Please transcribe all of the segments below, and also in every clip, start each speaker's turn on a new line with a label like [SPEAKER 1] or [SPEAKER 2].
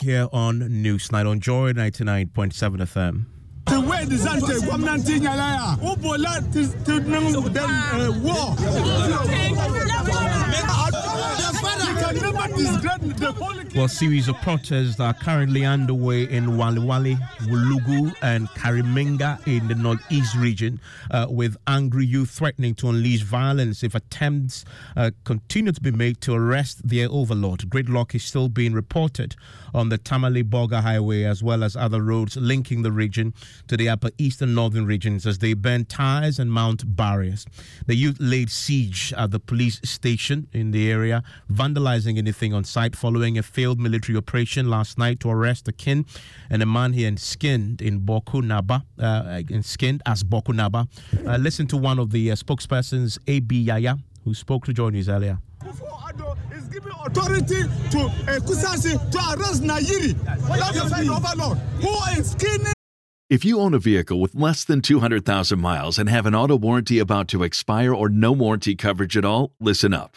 [SPEAKER 1] Here on Newsnight on Joy 99.7 FM.
[SPEAKER 2] Them war.
[SPEAKER 1] Well, a series of protests are currently underway in Walewale, Wulugu, and Kariminga in the northeast region, uh, with angry youth threatening to unleash violence if attempts uh, continue to be made to arrest their overlord. Gridlock is still being reported on the Tamale Bolga Highway as well as other roads linking the region to the upper eastern northern regions as they burn tires and mount barriers. The youth laid siege at the police station in the area, vandalizing anything on site following a failed military operation last night to arrest a kin and a man here skinned in Bawku Naba, uh, skinned as Bawku Naba. Uh, listen to one of the uh, spokespersons, A.B. Yaya, who spoke to Joy News earlier.
[SPEAKER 2] is giving authority to uh, Kusasi to arrest Nayiri. That is the overlord who is skinning.
[SPEAKER 3] If you own a vehicle with less than 200,000 miles and have an auto warranty about to expire or no warranty coverage at all, listen up.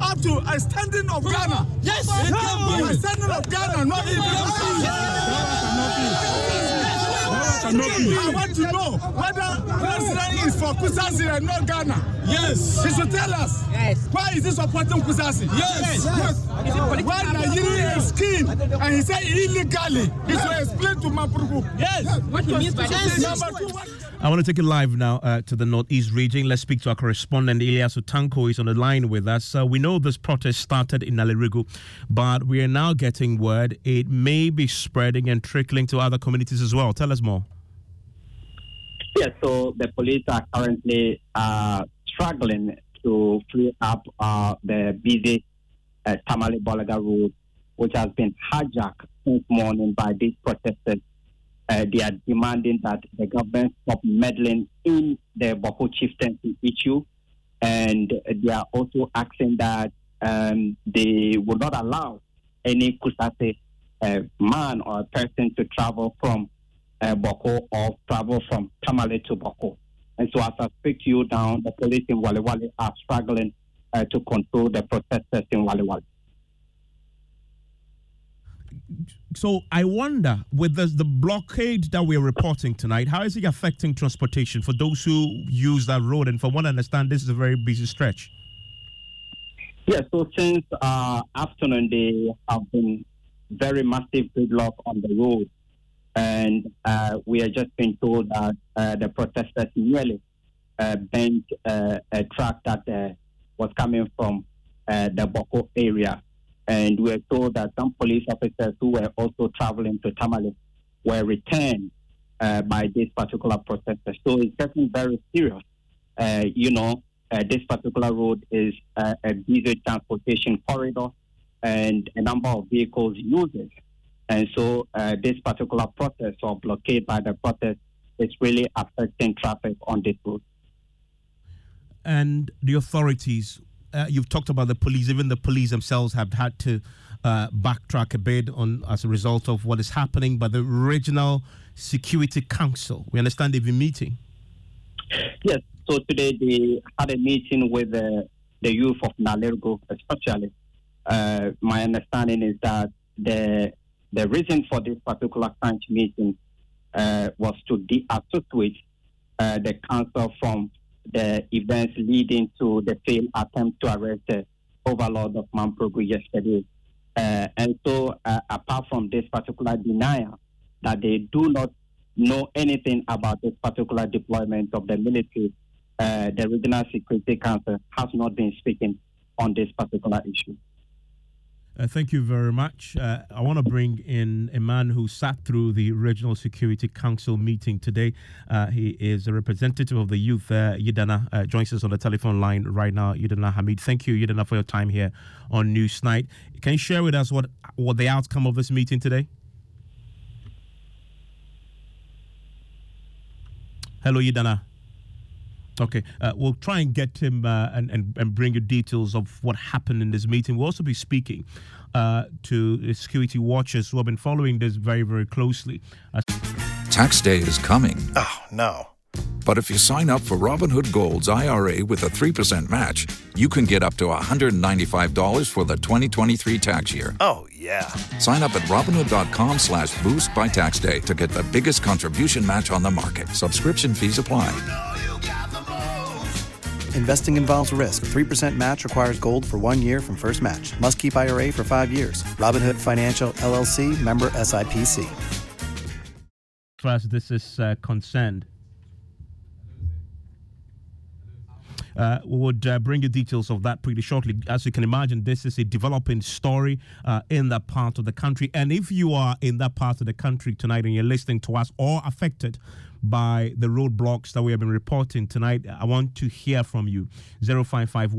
[SPEAKER 2] Up to uh, a standing of Ghana.
[SPEAKER 4] Yes.
[SPEAKER 2] A standing of Ghana, not even. I want to know whether president is for Kusasi and not Ghana.
[SPEAKER 4] Yes.
[SPEAKER 2] He should tell us.
[SPEAKER 4] Yes.
[SPEAKER 2] Why is he supporting Kusasi?
[SPEAKER 4] Yes.
[SPEAKER 2] yes. Why Nigerian is skinned and he said illegally? He should explain to Mamprugu.
[SPEAKER 4] Yes. What he means by that.
[SPEAKER 2] Number
[SPEAKER 1] I want to take it live now uh, to the northeast region. Let's speak to our correspondent Elias Utanko. is on the line with us. Uh, we know this protest started in Nalerigu, but we are now getting word it may be spreading and trickling to other communities as well. Tell us more.
[SPEAKER 5] Yes, so the police are currently uh, struggling to clear up uh, the busy uh, Tamale Bolga road, which has been hijacked since morning by these protesters. Uh, they are demanding that the government stop meddling in the Bawku chieftaincy issue, and they are also asking that um, they will not allow any Kusasi uh, man or person to travel from uh, Bawku or travel from Tamale to Bawku. And so, as I speak to you now, the police in Wale Wale are struggling uh, to control the protesters in Wale Wale.
[SPEAKER 1] so I wonder, with the, the blockade that we're reporting tonight, how is it affecting transportation for those who use that road? And from what I understand, this is a very busy stretch.
[SPEAKER 5] Yes, so since uh, afternoon, they have been very massive gridlock on the road. And uh, we are just being told that uh, the protesters nearly uh, bent uh, a truck that uh, was coming from uh, the Bawku area. And we are told that some police officers who were also traveling to Tamale were returned by this particular protester. So it's getting very serious. you know, this particular road is a busy transportation corridor and a number of vehicles use it. And so uh, this particular protest or blockade by the protest is really affecting traffic on this route.
[SPEAKER 1] And the authorities, uh, you've talked about the police, even the police themselves have had to uh, backtrack a bit on as a result of what is happening. But the Regional Security Council, we understand they've been meeting.
[SPEAKER 5] Yes, so today they had a meeting with the, the youth of Nalerigu, especially. Uh, my understanding is that the the reason for this particular crunch meeting uh, was to deassociate uh, the council from the events leading to the failed attempt to arrest the overlord of Mamprugu yesterday. Uh, and so, uh, apart from this particular denial that they do not know anything about this particular deployment of the military, uh, the Regional Security Council has not been speaking on this particular issue.
[SPEAKER 1] Uh, thank you very much. Uh, I want to bring in a man who sat through the Regional Security Council meeting today. Uh, he is a representative of the youth, uh, Yidana, uh, joins us on the telephone line right now. Yidana Hamid, thank you, Yidana, for your time here on Newsnight. Can you share with us what, what the outcome of this meeting today? Hello, Yidana. Okay, uh, we'll try and get him uh, and, and, and bring you details of what happened in this meeting. We'll also be speaking uh, to security watchers who have been following this very, very closely.
[SPEAKER 6] Tax day is coming.
[SPEAKER 7] Oh, no.
[SPEAKER 6] But if you sign up for Robinhood Gold's IRA with a 3% match, you can get up to $195 for the 2023 tax year.
[SPEAKER 7] Oh, yeah.
[SPEAKER 6] Sign up at Robinhood.com slash boost by tax day to get the biggest contribution match on the market. Subscription fees apply.
[SPEAKER 8] Investing involves risk. 3% match requires gold for one year from first match. Must keep IRA for five years. Robinhood Financial LLC member SIPC.
[SPEAKER 1] First, this is uh, concerned. Uh, we would uh, bring you details of that pretty shortly. As you can imagine, this is a developing story uh, in that part of the country. And if you are in that part of the country tonight and you're listening to us or affected by the roadblocks that we have been reporting tonight. I want to hear from you. 055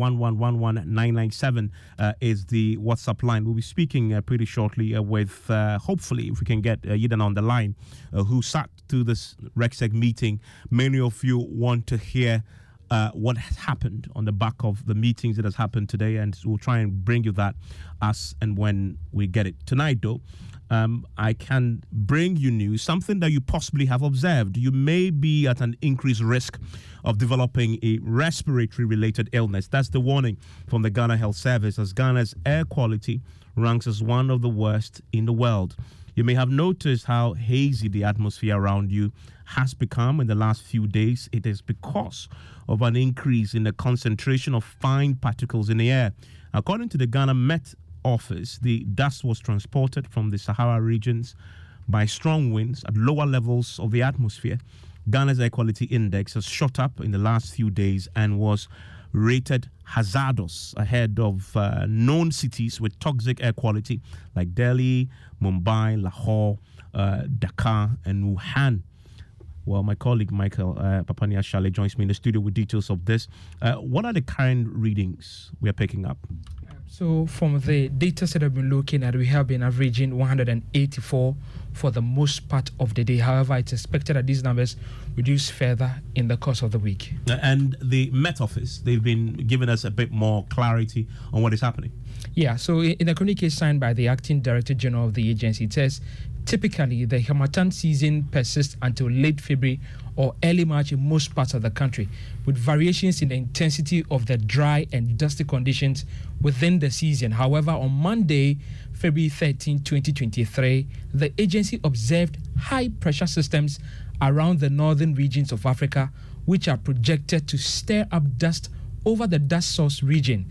[SPEAKER 1] uh, is the WhatsApp line. We'll be speaking uh, pretty shortly uh, with, uh, hopefully, if we can get uh, Yidan on the line, uh, who sat through this RECSEC meeting. Many of you want to hear. Uh, what has happened on the back of the meetings that has happened today, and we'll try and bring you that as and when we get it. Tonight, though, um, I can bring you news, something that you possibly have observed. You may be at an increased risk of developing a respiratory related illness. That's the warning from the Ghana Health Service, as Ghana's air quality ranks as one of the worst in the world. You may have noticed how hazy the atmosphere around you has become in the last few days. It is because of an increase in the concentration of fine particles in the air. According to the Ghana Met office, the dust was transported from the Sahara regions by strong winds at lower levels of the atmosphere. Ghana's air quality index has shot up in the last few days and was rated hazardous ahead of uh, known cities with toxic air quality like Delhi, Mumbai, Lahore, uh, Dhaka, and Wuhan. Well, my colleague Michael uh, Papania Shale joins me in the studio with details of this. Uh, what are the current readings we are picking up?
[SPEAKER 9] So, from the data set I've been looking at, we have been averaging 184 for the most part of the day. However, it's expected that these numbers reduce further in the course of the week.
[SPEAKER 1] Uh, and the Met Office, they've been giving us a bit more clarity on what is happening.
[SPEAKER 9] Yeah, so in a communique signed by the acting director general of the agency, it says typically the Harmattan season persists until late February or early March in most parts of the country, with variations in the intensity of the dry and dusty conditions within the season. However, on Monday, February 13, 2023, the agency observed high pressure systems around the northern regions of Africa, which are projected to stir up dust over the dust source region.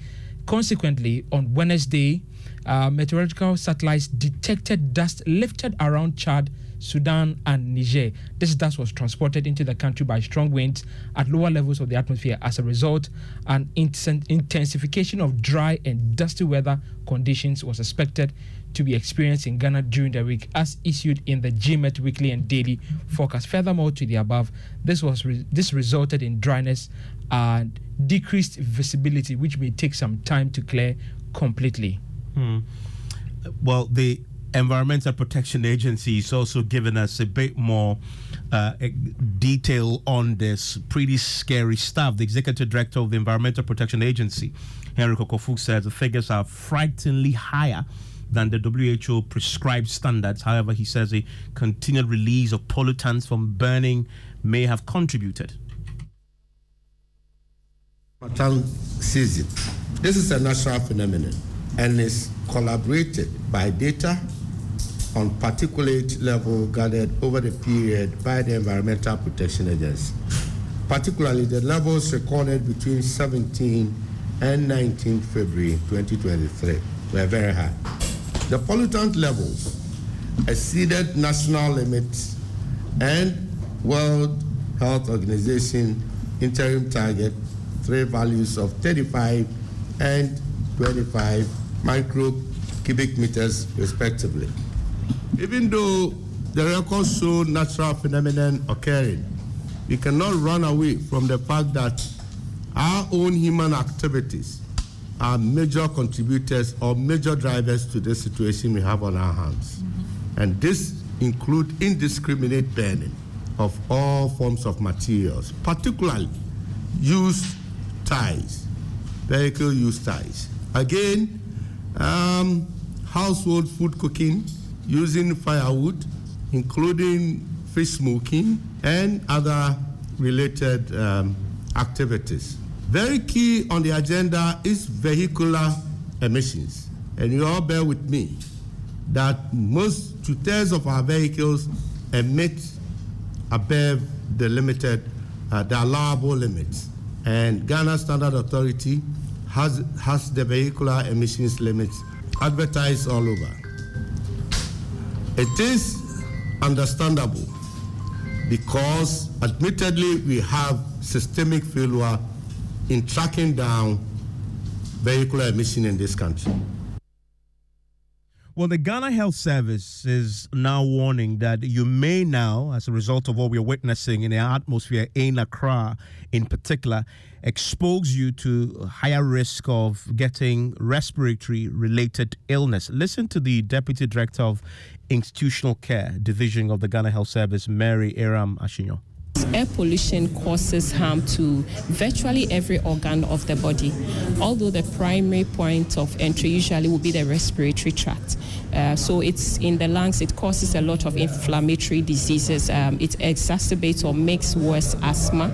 [SPEAKER 9] Consequently, on Wednesday, uh, meteorological satellites detected dust lifted around Chad, Sudan, and Niger. This dust was transported into the country by strong winds at lower levels of the atmosphere. As a result, an intensification of dry and dusty weather conditions was expected to be experienced in Ghana during the week, as issued in the GMET weekly and daily forecast. Furthermore, to the above, this was re- this resulted in dryness and decreased visibility, which may take some time to clear completely.
[SPEAKER 1] Hmm. Well, the Environmental Protection Agency is also giving us a bit more uh, detail on this pretty scary stuff. The executive director of the Environmental Protection Agency, Henry Kokofu, says the figures are frighteningly higher than the WHO prescribed standards. However, he says a continued release of pollutants from burning may have contributed.
[SPEAKER 10] Season. This is a natural phenomenon and is collaborated by data on particulate level gathered over the period by the Environmental Protection Agency. Particularly the levels recorded between 17 and 19 February 2023 were very high. The pollutant levels exceeded national limits and World Health Organization interim target three values of 35 and 25 micro cubic meters respectively. Even though the records show natural phenomenon occurring, we cannot run away from the fact that our own human activities are major contributors or major drivers to the situation we have on our hands. Mm-hmm. And this include indiscriminate burning of all forms of materials, particularly used ties, vehicle use ties. Again, um, household food cooking using firewood, including fish smoking and other related um, activities. Very key on the agenda is vehicular emissions. And you all bear with me that most two thirds of our vehicles emit above the limited, uh, the allowable limits. And Ghana Standard Authority has, has the vehicular emissions limits advertised all over. It is understandable because admittedly we have systemic failure in tracking down vehicular emission in this country.
[SPEAKER 1] Well, the Ghana Health Service is now warning that you may now, as a result of what we're witnessing in the atmosphere in Accra in particular, expose you to higher risk of getting respiratory related illness. Listen to the Deputy Director of Institutional Care Division of the Ghana Health Service, Mary Eyram Ashinyo.
[SPEAKER 11] Air pollution causes harm to virtually every organ of the body, although the primary point of entry usually will be the respiratory tract. Uh, so it's in the lungs, it causes a lot of inflammatory diseases. Um, it exacerbates or makes worse asthma.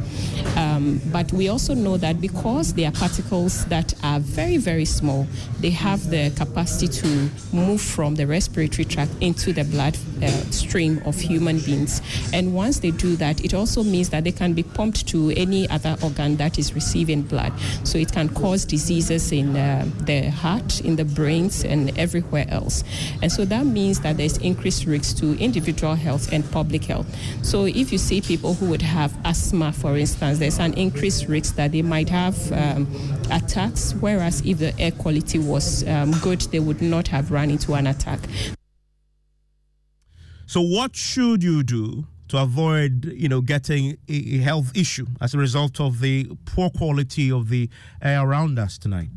[SPEAKER 11] Um, but we also know that because they are particles that are very, very small, they have the capacity to move from the respiratory tract into the blood uh, stream of human beings. And once they do that, it also means that they can be pumped to any other organ that is receiving blood. So it can cause diseases in uh, the heart, in the brains, and everywhere else. And so that means that there's increased risk to individual health and public health. So if you see people who would have asthma, for instance, there's an increased risk that they might have um, attacks, whereas if the air quality was um, good, they would not have run into an attack.
[SPEAKER 1] So, what should you do to avoid, you know, getting a health issue as a result of the poor quality of the air around us tonight?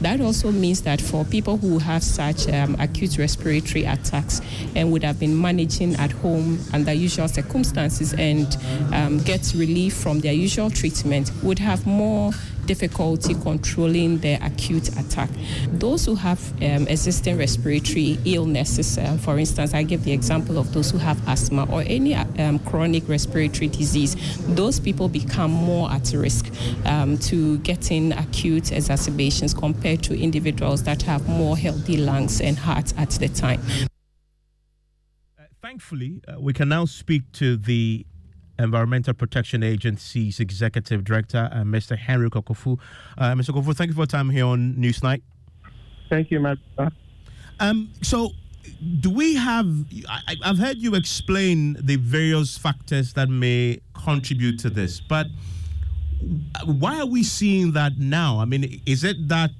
[SPEAKER 11] That also means that for people who have such um, acute respiratory attacks and would have been managing at home under usual circumstances and um, get relief from their usual treatment would have more difficulty controlling the acute attack. Those who have um, existing respiratory illnesses, uh, for instance, I give the example of those who have asthma or any um, chronic respiratory disease, those people become more at risk um, to getting acute exacerbations compared to individuals that have more healthy lungs and heart at the time.
[SPEAKER 1] Uh, thankfully, uh, we can now speak to the Environmental Protection Agency's Executive Director, uh, Mr. Henry Kokofu. Uh, Mr. Kokofu, thank you for your time here on Newsnight.
[SPEAKER 12] Thank you, Matt.
[SPEAKER 1] Um, so, do we have? I, have heard you explain the various factors that may contribute to this, but why are we seeing that now? I mean, is it that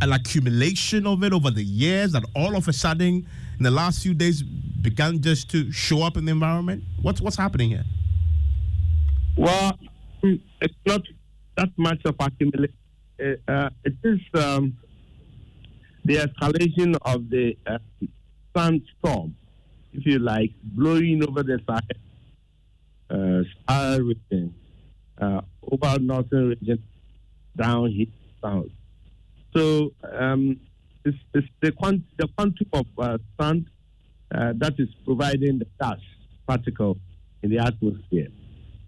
[SPEAKER 1] an accumulation of it over the years that all of a sudden in the last few days began just to show up in the environment? What's what's happening here?
[SPEAKER 12] Well, it's not that much of accumulation. Uh, uh, it is um, the escalation of the uh, sandstorm, if you like, blowing over the Sahel, uh, region, uh, over northern region, down here, south. So um, it's, it's the, quant- the quantum of uh, sand uh, that is providing the dust particle in the atmosphere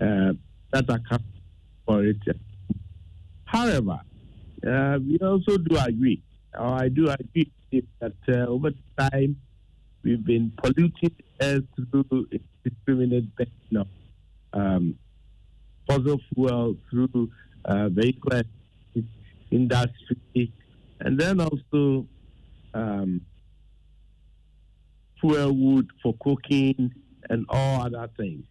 [SPEAKER 12] uh, that account for it. However, uh, we also do agree, or I do agree that uh, over time we've been polluting air through indiscriminate burning of um, fossil fuel through uh, vehicle industry, and then also um, fuel wood for cooking and all other things.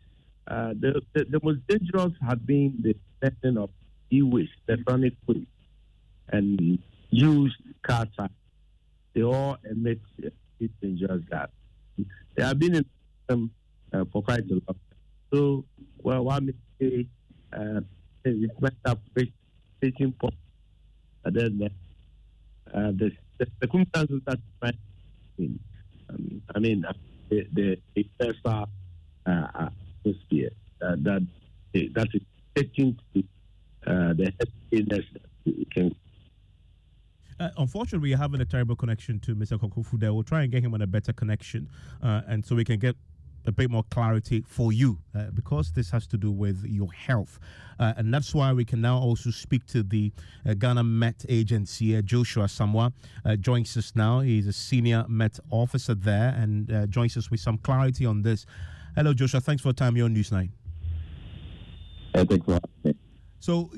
[SPEAKER 12] Uh, the, the, the, most dangerous had been the setting of e-waste, electronic waste, and used car tires. They all emit uh, dangerous gas. They have been in them uh, for quite a long time. So, well, one say uh, it's meant up taking point. And then uh, the, the circumstances that in, um, I mean, uh, the, the, the uh, atmosphere uh, that that is taking to uh, the can
[SPEAKER 1] uh, unfortunately, we're having a terrible connection to Mr. Kokofu there. We'll try and get him on a better connection, uh, and so we can get a bit more clarity for you uh, because this has to do with your health. Uh, and that's why we can now also speak to the uh, Ghana Met Agency. Uh, Joshua Samwa uh, joins us now. He's a senior Met officer there and joins us with some clarity on this. Hello, Joshua. Thanks for your time here on Newsnight.
[SPEAKER 13] Hey, thanks for
[SPEAKER 1] So,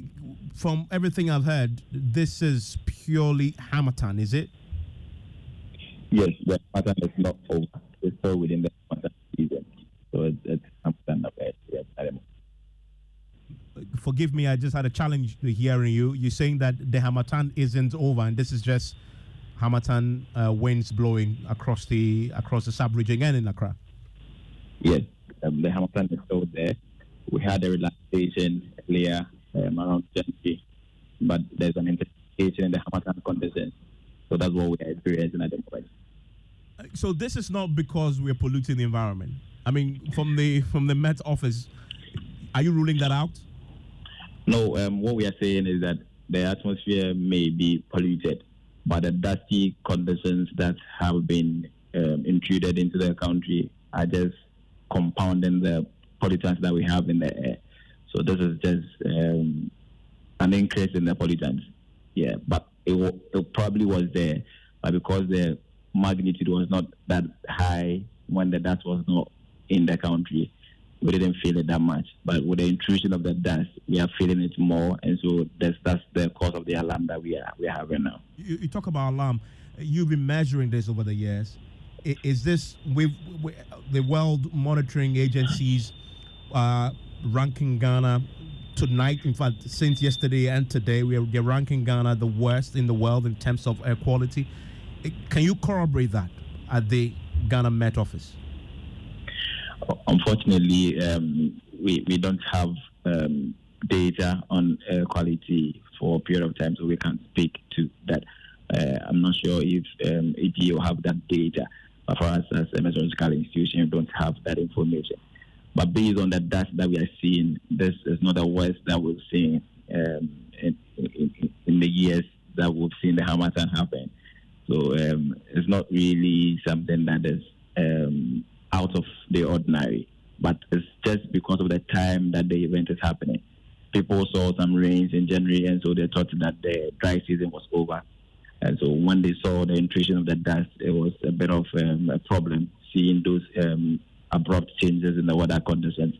[SPEAKER 1] from everything I've heard, this is purely Harmattan, is it?
[SPEAKER 13] Yes, the Harmattan is not over. It's still within the Harmattan season. So it's, it's yes,
[SPEAKER 1] Forgive me, I just had a challenge hearing you. You're saying that the Harmattan isn't over, and this is just Harmattan uh, winds blowing across the across the sub-region and in Accra.
[SPEAKER 13] Yes, um, the Harmattan is still there. We had a relaxation earlier um, around 20, but there's an intensification in the Harmattan conditions. So that's what we are experiencing at the moment.
[SPEAKER 1] So this is not because we're polluting the environment. I mean, from the from the Met office, are you ruling that out?
[SPEAKER 13] No. Um, what we are saying is that the atmosphere may be polluted, but the dusty conditions that have been um, intruded into the country are just compounding the pollutants that we have in the air. So this is just um, an increase in the pollutants. Yeah, but it, it probably was there, but because the magnitude was not that high when the dust was not in the country, we didn't feel it that much. But with the intrusion of the dust, we are feeling it more, and so that's that's the cause of the alarm that we are we having now.
[SPEAKER 1] You, you talk about alarm. You've been measuring this over the years. Is this with the World Monitoring Agencies uh, ranking Ghana tonight, in fact, since yesterday and today, we are ranking Ghana the worst in the world in terms of air quality. Can you corroborate that at the Ghana Met Office?
[SPEAKER 13] Unfortunately, um, we, we don't have um, data on air quality for a period of time, so we can't speak to that. Uh, I'm not sure if um, will have that data, for us as a meteorological institution, don't have that information. But based on the data that we are seeing, this is not the worst that we've seen um, in, in in the years that we've seen the Harmattan happen. So um, it's not really something that is um, out of the ordinary, but it's just because of the time that the event is happening. People saw some rains in January, and so they thought that the dry season was over. And so when they saw the intrusion of the dust, it was a bit of um, a problem seeing those um, abrupt changes in the weather conditions.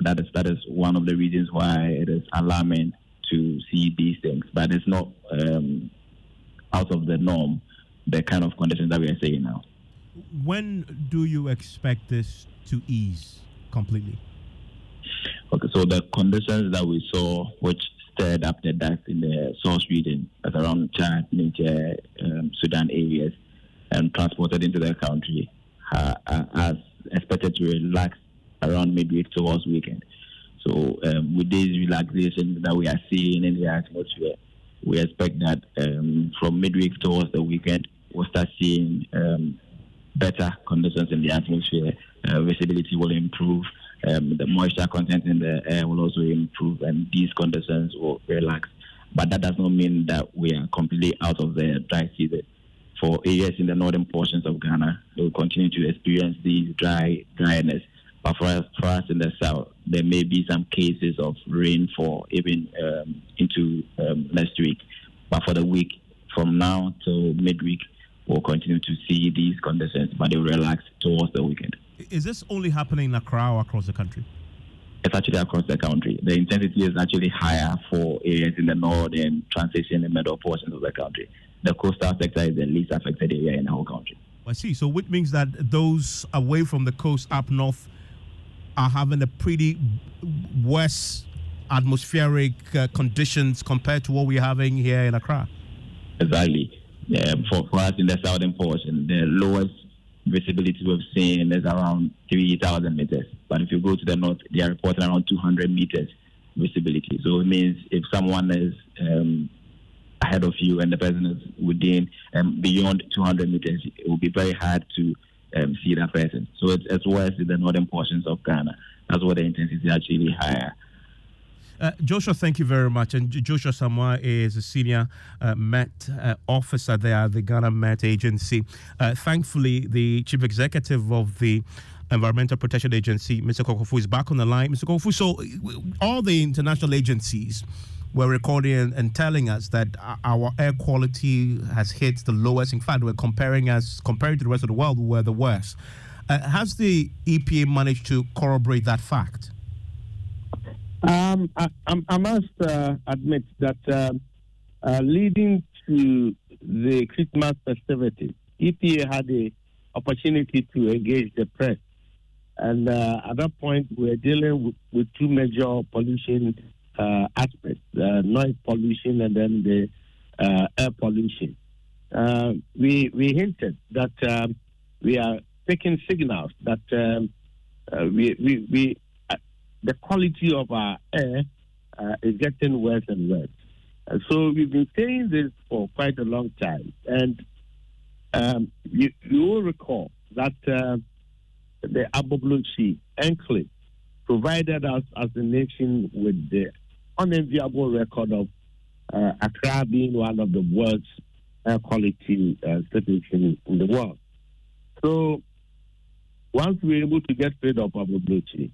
[SPEAKER 13] That is that is one of the reasons why it is alarming to see these things. But it's not um, out of the norm the kind of conditions that we are seeing now.
[SPEAKER 1] When do you expect this to ease completely?
[SPEAKER 13] Okay, so the conditions that we saw, which up the dust in the source region, that's around Chad, Niger, um, Sudan areas, and transported into the country, uh, as expected to relax around midweek towards weekend. So um, with these relaxations that we are seeing in the atmosphere, we expect that um, from midweek towards the weekend, we'll start seeing um, better conditions in the atmosphere. Uh, visibility will improve. Um, the moisture content in the air will also improve, and these conditions will relax. But that does not mean that we are completely out of the dry season. For areas in the northern portions of Ghana, they will continue to experience these dry dryness. But for us, for us in the south, there may be some cases of rainfall even um, into um, next week. But for the week, from now till midweek, we'll continue to see these conditions, but they will relax towards the weekend.
[SPEAKER 1] Is this only happening in Accra or across the country?
[SPEAKER 13] It's actually across the country. The intensity is actually higher for areas in the north and transition and middle portions of the country. The coastal sector is the least affected area in the whole country.
[SPEAKER 1] I see. So, which means that those away from the coast up north are having a pretty worse atmospheric uh, conditions compared to what we're having here in Accra.
[SPEAKER 13] Exactly. Yeah, for, for us in the southern portion, the lowest visibility we've seen is around 3,000 meters. But if you go to the north, they are reporting around 200 meters visibility. So it means if someone is um, ahead of you and the person is within um, beyond 200 meters, it will be very hard to um, see that person. So it's, it's worse in the northern portions of Ghana. That's where the intensity is actually higher.
[SPEAKER 1] Uh, Joshua, thank you very much. And Joshua Samoa is a senior uh, Met uh, officer there at the Ghana Met Agency. Uh, thankfully, the chief executive of the Environmental Protection Agency, Mr. Kokofu, is back on the line. Mr. Kokofu, so all the international agencies were recording and, and, telling us that our air quality has hit the lowest. In fact, we're comparing us compared to the rest of the world, we're the worst. Uh, has the EPA managed to corroborate that fact?
[SPEAKER 12] Um, I, I, must uh, admit that uh, uh, leading to the Christmas festivities, EPA had the opportunity to engage the press. And uh, at that point, we were dealing with, with two major pollution uh, aspects noise pollution and then the uh, air pollution. we, we hinted that um, we are taking signals that um, we, we the quality of our air uh, is getting worse and worse. Uh, so we've been saying this for quite a long time. And um, you, you, will recall that uh, the Agbogbloshie enclave provided us as a nation with the unenviable record of uh, Accra being one of the worst air quality uh, cities in, in, the world. So once we're able to get rid of Agbogbloshie,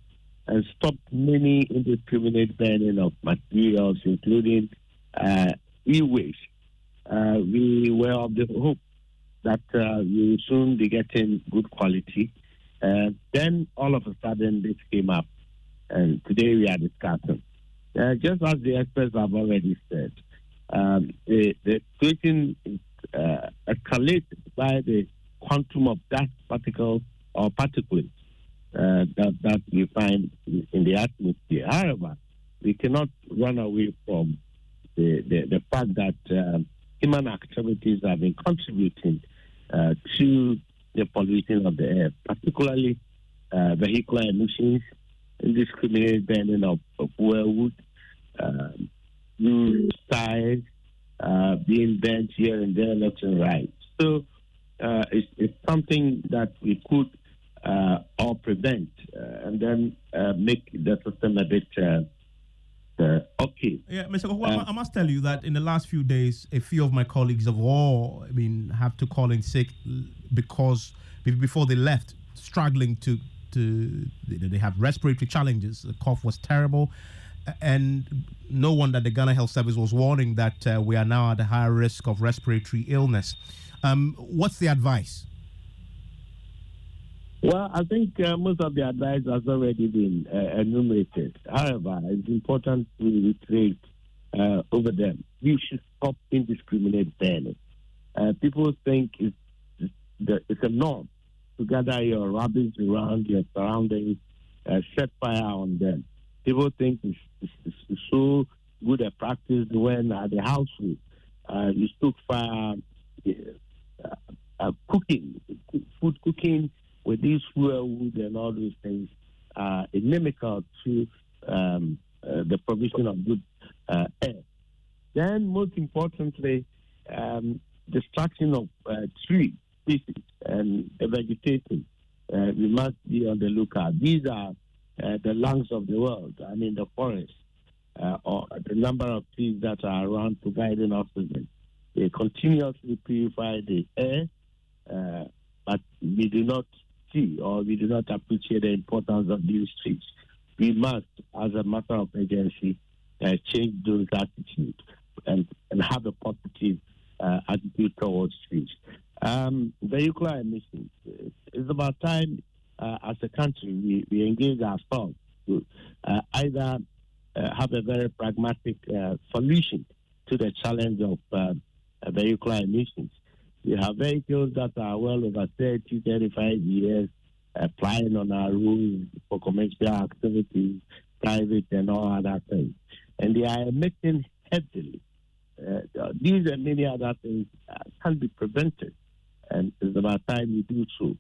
[SPEAKER 12] and stopped many indiscriminate burning of materials, including uh, e-waste. Uh, we were of the hope that uh, we will soon be getting good quality. Uh, then all of a sudden this came up, and today we are discussing. Uh, just as the experts have already said, um, the, the situation is uh, escalated by the quantum of dust particles or particles that, that we find in the atmosphere. However, we cannot run away from the, the, the fact that um, human activities have been contributing uh, to the pollution of the air, particularly uh, vehicular emissions, indiscriminate burning of, of wood, um, tires uh, being burnt here and there, left and right. So uh, it's, it's something that we could or prevent, uh, and then uh, make the system a bit uh, okay.
[SPEAKER 1] Yeah, Mr. Koko, um, I must tell you that in the last few days, a few of my colleagues have all, I mean, have to call in sick because before they left, struggling to to they have respiratory challenges. The cough was terrible, and no wonder the Ghana Health Service was warning that uh, we are now at a higher risk of respiratory illness. Um, what's the advice?
[SPEAKER 12] Well, I think uh, most of the advice has already been uh, enumerated. However, it's important to reiterate uh, over them. We should stop indiscriminate burning. Uh, people think it's, it's a norm to gather your rubbish around your surroundings, uh, set fire on them. People think it's, it's, it's so good a practice when at the household uh, you stoke fire, cooking, food cooking with these fuel wood and all those things are inimical to um, uh, the provision of good uh, air. Then, most importantly, um, destruction of trees species and vegetation. Uh, we must be on the lookout. These are uh, the lungs of the world. I mean, the forest, uh, or the number of trees that are around providing oxygen. They continuously purify the air, uh, but we do not see or we do not appreciate the importance of these trees. We must, as a matter of urgency, uh, change those attitudes and, and have a positive uh, attitude towards trees. Um, vehicular emissions. It's about time uh, as a country we, we engage ourselves to uh, either uh, have a very pragmatic uh, solution to the challenge of uh, vehicular emissions. We have vehicles that are well over 30, 35 years applying on our roads for commercial activities, private and all other things. And they are emitting heavily. Uh, these and many other things uh, can be prevented and it's about time we do so.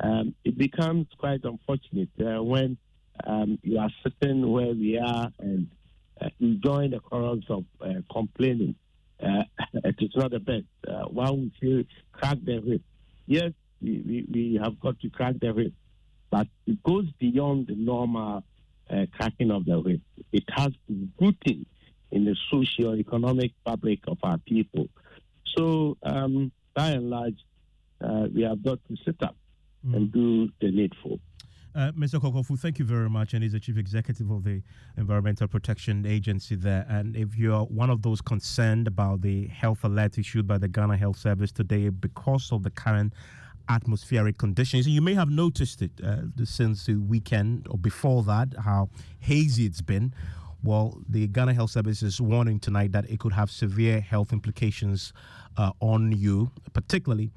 [SPEAKER 12] Um, it becomes quite unfortunate uh, when um, you are sitting where we are and uh, enjoying the chorus of uh, complaining. Uh, it is not the best. Uh, one we crack the whip. Yes, we, we, we, have got to crack the whip, but it goes beyond the normal uh, cracking of the whip. It has rooting in the socio-economic fabric of our people. So, um, by and large, uh, we have got to sit up mm. and do the needful.
[SPEAKER 1] Uh, Mr. Kokofu, thank you very much. And he's the chief executive of the Environmental Protection Agency there. And if you're one of those concerned about the health alert issued by the Ghana Health Service today because of the current atmospheric conditions, you may have noticed it uh, since the weekend or before that, how hazy it's been. Well, the Ghana Health Service is warning tonight that it could have severe health implications uh, on you, particularly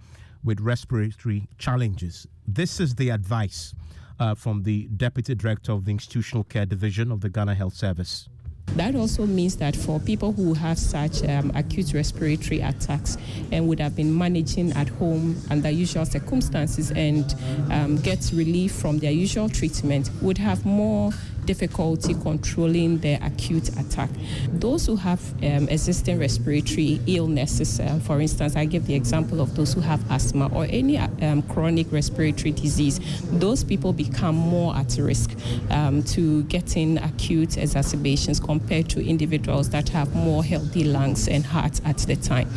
[SPEAKER 1] with respiratory challenges. This is the advice uh, from the Deputy Director of the Institutional Care Division of the Ghana Health Service.
[SPEAKER 11] That also means that for people who have such um, acute respiratory attacks and would have been managing at home under usual circumstances and um, get relief from their usual treatment would have more difficulty controlling the acute attack. Those who have um, existing respiratory illnesses, uh, for instance, I give the example of those who have asthma or any um, chronic respiratory disease, those people become more at risk um, to getting acute exacerbations compared to individuals that have more healthy lungs and hearts at the time.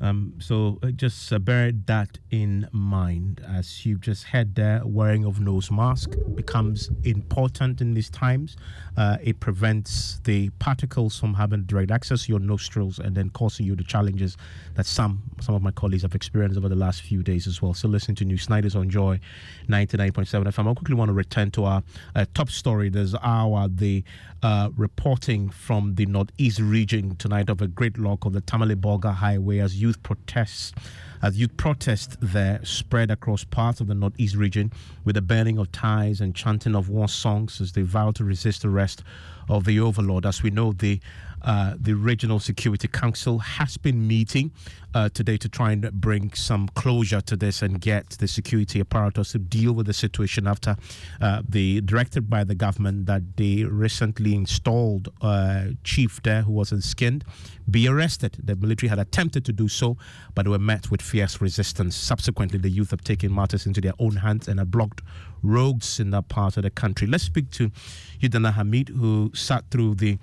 [SPEAKER 1] Um, so uh, just uh, bear that in mind as you just heard there. Wearing of nose mask becomes important in these times. Uh, it prevents the particles from having direct access to your nostrils and then causing you the challenges that some some of my colleagues have experienced over the last few days as well. So listen to New Snyder's on Joy 99.7 FM. I quickly want to return to our uh, top story. There's our the uh, reporting from the northeast region tonight of a great lock of the Tamale Bolga Highway as youth protests as youth protests there spread across parts of the northeast region with the burning of ties and chanting of war songs as they vow to resist the arrest of the overlord. As we know, the uh, the Regional Security Council has been meeting uh, today to try and bring some closure to this and get the security apparatus to deal with the situation after uh, the directed by the government that they recently installed uh, chief there who was skinned be arrested. The military had attempted to do so, but were met with fierce resistance. Subsequently, the youth have taken matters into their own hands and have blocked roads in that part of the country. Let's speak to Yidana Hamid, who sat through the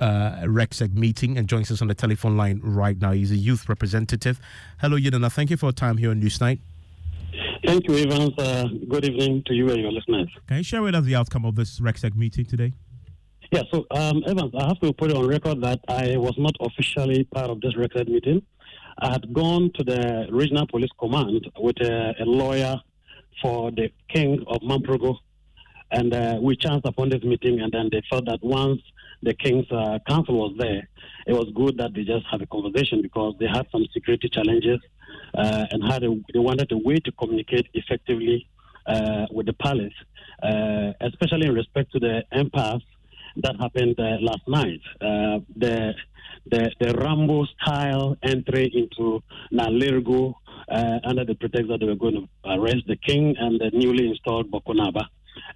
[SPEAKER 1] uh, RECSEC meeting and joins us on the telephone line right now. He's a youth representative. Hello, Yidana. Thank you for your time here on Newsnight.
[SPEAKER 14] Thank you, Evans. Uh, good evening to you and your listeners.
[SPEAKER 1] Can you share with us the outcome of this RECSEC meeting today?
[SPEAKER 14] Yeah, so um, Evans, I have to put it on record that I was not officially part of this record meeting. I had gone to the regional police command with a, a lawyer for the king of Mamprugu, and uh, we chanced upon this meeting, and then they felt that once the king's uh, council was there, it was good that they just have a conversation because they had some security challenges uh, and had a, they wanted a way to communicate effectively uh, with the palace, uh, especially in respect to the impasse that happened uh, last night. Uh, the the the Rambo style entry into Nalerigu uh, under the pretext that they were going to arrest the king and the newly installed Bawku Naba,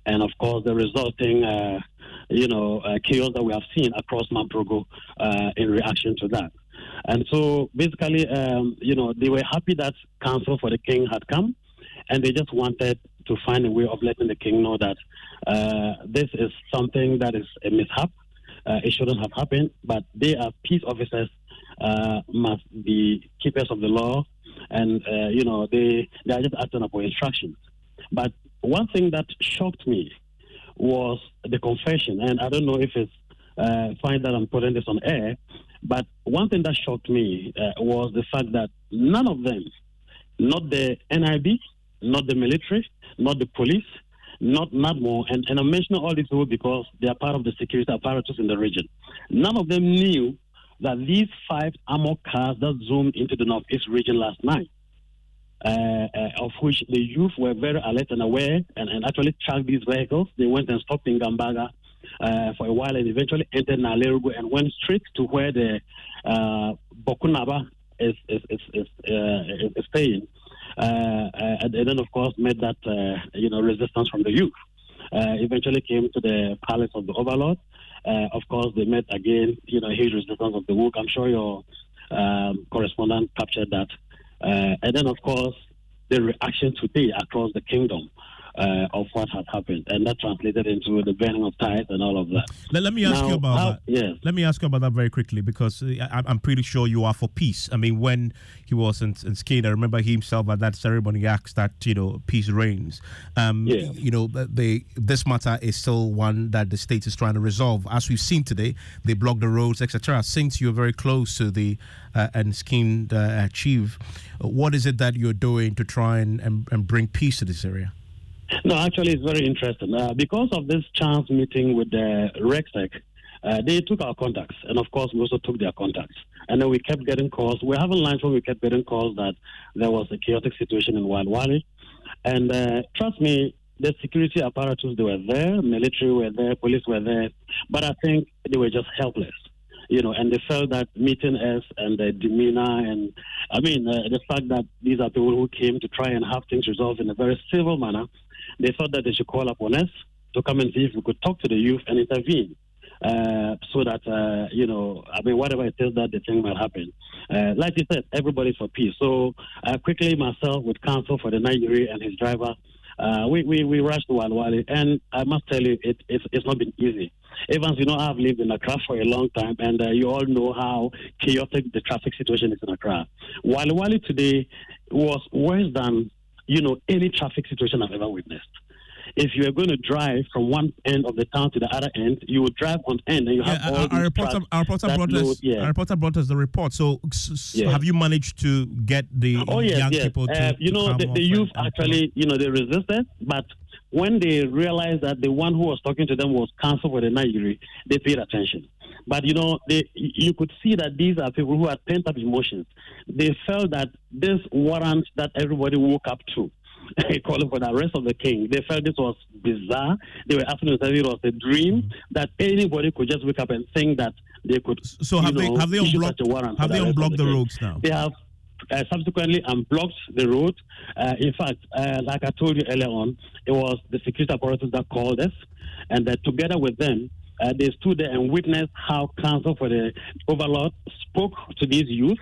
[SPEAKER 14] and of course the resulting uh, you know uh, chaos that we have seen across Mamprugu uh, in reaction to that. And so basically, um, you know, they were happy that counsel for the king had come, and they just wanted to find a way of letting the king know that uh, this is something that is a mishap. Uh, it shouldn't have happened, but they are peace officers, uh, must be keepers of the law, and uh, you know they they are just acting upon instructions. But one thing that shocked me was the confession, and I don't know if it's uh, fine that I'm putting this on air, but one thing that shocked me uh, was the fact that none of them, not the NIB, not the military, not the police, not NADMO, and, and I'm mentioning all these people because they are part of the security apparatus in the region. None of them knew that these five armored cars that zoomed into the northeast region last night, uh, uh, of which the youth were very alert and aware and, and actually tracked these vehicles. They went and stopped in Gambaga uh, for a while and eventually entered Nalerigu and went straight to where the uh, Bawku Naba is, is, is, is, uh, is staying. Uh, and then, of course, met that uh, you know resistance from the youth. Uh, eventually came to the palace of the overlord. of course, they met again, you know, huge resistance of the Wook. I'm sure your um, correspondent captured that. and then, of course, the reaction today across the kingdom uh, of what had happened, and that translated into the burning of tithes and all of that.
[SPEAKER 1] Let, let me ask
[SPEAKER 14] Now,
[SPEAKER 1] you about
[SPEAKER 14] how-
[SPEAKER 1] that.
[SPEAKER 14] Yes.
[SPEAKER 1] Let me ask you about that very quickly because uh, I, I'm pretty sure you are for peace. I mean, when he was in, in Skate, I remember he himself at that ceremony asked that you know peace reigns. Um,
[SPEAKER 14] Yeah.
[SPEAKER 1] You know, they this matter is still one that the state is trying to resolve. As we've seen today, they block the roads, etc. Since you're very close to the uh, and Skin uh, chief, what is it that you're doing to try and, and, and bring peace to this area?
[SPEAKER 14] No, actually, it's very interesting. Uh, because of this chance meeting with the REGSEC, uh, they took our contacts, and of course, we also took their contacts. And then we kept getting calls. We're having lunch, where we kept getting calls that there was a chaotic situation in Wally. And uh, trust me, the security apparatus, they were there, military were there, police were there, but I think they were just helpless. You know, and they felt that meeting us and the demeanor, and I mean, uh, the fact that these are people who came to try and have things resolved in a very civil manner, they thought that they should call upon us to come and see if we could talk to the youth and intervene. Uh, so that uh, you know, I mean, whatever it is that the thing might happen. Uh, like you said, everybody's for peace. So uh, quickly, myself with counsel for the Nayiri and his driver, uh, we, we we rushed to Walewale, and I must tell you, it, it's it's not been easy. Evans, you know, I've lived in Accra for a long time, and uh, you all know how chaotic the traffic situation is in Accra. Walewale today was worse than you know any traffic situation I've ever witnessed if you are going to drive from one end of the town to the other end, you would drive on end and you have all
[SPEAKER 1] our,
[SPEAKER 14] these
[SPEAKER 1] reporter, our reporter brought
[SPEAKER 14] load-
[SPEAKER 1] us.
[SPEAKER 14] yeah.
[SPEAKER 1] Our reporter brought us the report. So,
[SPEAKER 14] Yeah.
[SPEAKER 1] have you managed to get the
[SPEAKER 14] Oh yes,
[SPEAKER 1] young
[SPEAKER 14] yes.
[SPEAKER 1] people to,
[SPEAKER 14] uh, you
[SPEAKER 1] to
[SPEAKER 14] know, the, the youth
[SPEAKER 1] and
[SPEAKER 14] actually, you know, they resisted, but when they realized that the one who was talking to them was counsel for the Nayiri, they paid attention. But you know, they, you could see that these are people who had pent up emotions. They felt that this warrant that everybody woke up to, calling for the arrest of the king, they felt this was bizarre. They were asking themselves it was a dream that anybody could just wake up and think that they could.
[SPEAKER 1] So have
[SPEAKER 14] you
[SPEAKER 1] they have they unblocked
[SPEAKER 14] such a warrant
[SPEAKER 1] have they unblocked the
[SPEAKER 14] king.
[SPEAKER 1] roads now?
[SPEAKER 14] They have uh, subsequently unblocked the road. Uh, in fact, uh, like I told you earlier on, it was the security apparatus that called us, and that together with them, uh, they stood there and witnessed how counsel for the overlord spoke to these youth,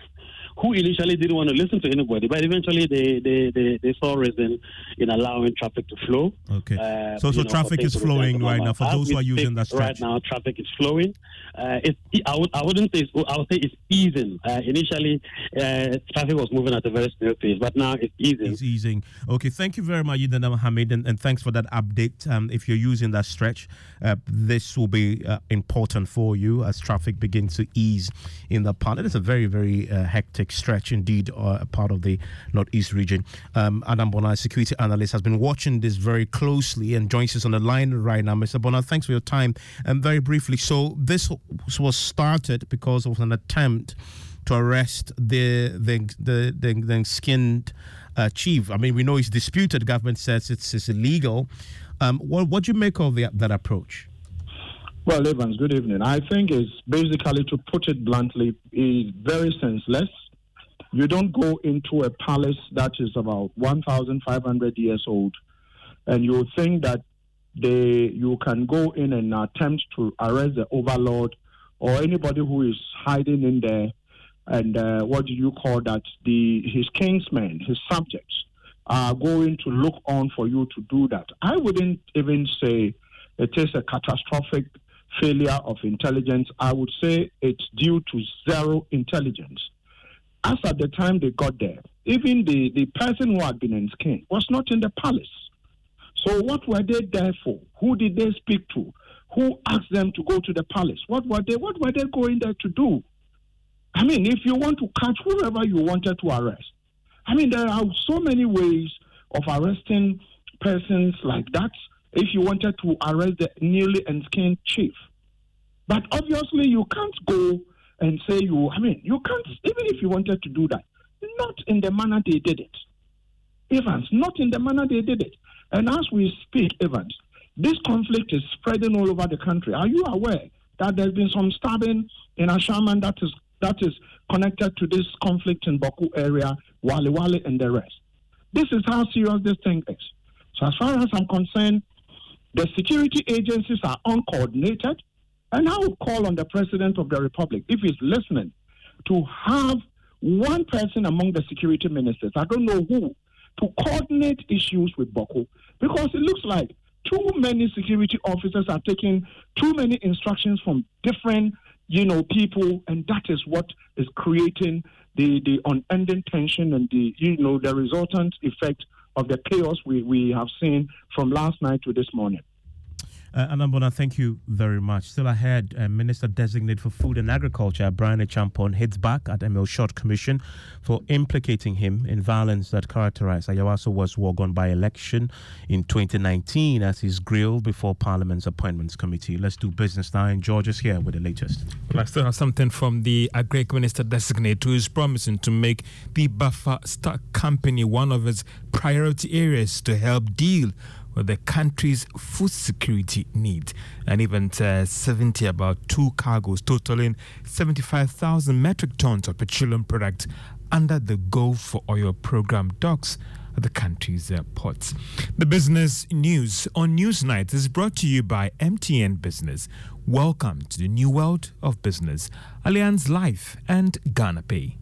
[SPEAKER 14] who initially didn't want to listen to anybody, but eventually they they, they, they saw reason in allowing traffic to flow.
[SPEAKER 1] Okay.
[SPEAKER 14] Uh,
[SPEAKER 1] so so
[SPEAKER 14] know,
[SPEAKER 1] traffic is flowing right now for those who are using that stretch.
[SPEAKER 14] Right now, traffic is flowing. Uh, it's, I would I wouldn't say I would say it's easing. Uh, initially, uh, traffic was moving at a very slow pace, but now it's easing.
[SPEAKER 1] It's easing. Okay, thank you very much, Yidana Mohammed, and, and thanks for that update. Um, if you're using that stretch, uh, this will be uh, important for you as traffic begins to ease in the part. It is a very, very uh, hectic stretch indeed, uh, a part of the Northeast region. Um, Adam Bona, security analyst, has been watching this very closely and joins us on the line right now. Mr. Bona, thanks for your time. And very briefly, so this was started because of an attempt to arrest the the the the, the skinned uh, chief. I mean, we know it's disputed. Government says it's, it's illegal. Um, what what do you make of the, that approach?
[SPEAKER 15] Well, Evans, good evening. I think it's basically, to put it bluntly, is very senseless. You don't go into a palace that is about 1,500 years old, and you think that they you can go in and attempt to arrest the overlord or anybody who is hiding in there, and uh, what do you call that? The his kinsmen, his subjects, are going to look on for you to do that. I wouldn't even say it is a catastrophic failure of intelligence. I would say it's due to zero intelligence. As at the time they got there, even the, the person who had been in was not in the palace. So what were they there for? Who did they speak to? Who asked them to go to the palace? What were they what were they going there to do? I mean, if you want to catch whoever you wanted to arrest, I mean there are so many ways of arresting persons like that if you wanted to arrest the newly enskin chief. But obviously you can't go and say you I mean you can't even if you wanted to do that, not in the manner they did it. Evans, not in the manner they did it. And as we speak, Evans, this conflict is spreading all over the country. Are you aware that there's been some stabbing in Ashaiman that is that is connected to this conflict in Bawku area, Walewale and the rest? This is how serious this thing is. So as far as I'm concerned, the security agencies are uncoordinated. And I would call on the President of the Republic, if he's listening, to have one person among the security ministers, I don't know who, to coordinate issues with Bawku. Because it looks like too many security officers are taking too many instructions from different, you know, people, and that is what is creating the, the unending tension and the, you know, the resultant effect of the chaos we, we have seen from last night to this morning.
[SPEAKER 1] Uh, Adam Bona, thank you very much. Still ahead, uh, Minister Designate for Food and Agriculture, Bryan Acheampong, hits back at Emil Short Commission for implicating him in violence that characterized Ayawaso West Wuogon by election in 2019 as he's grilled before Parliament's Appointments Committee. Let's do business now, and George is here with the latest.
[SPEAKER 16] Well, I still have something from the Agri Minister Designate who is promising to make the buffer stock company one of its priority areas to help deal with the country's food security needs. And even uh, 70, about two cargoes totaling 75,000 metric tons of petroleum products under the Gold for Oil program docks at the country's uh, ports. The business news on Newsnight is brought to you by MTN Business. Welcome to the new world of business, Allianz Life and Ghana Pay.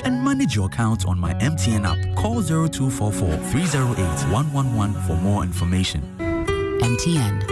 [SPEAKER 17] and manage your account on my MTN app. Call 0244 308 111 for more information.
[SPEAKER 18] MTN.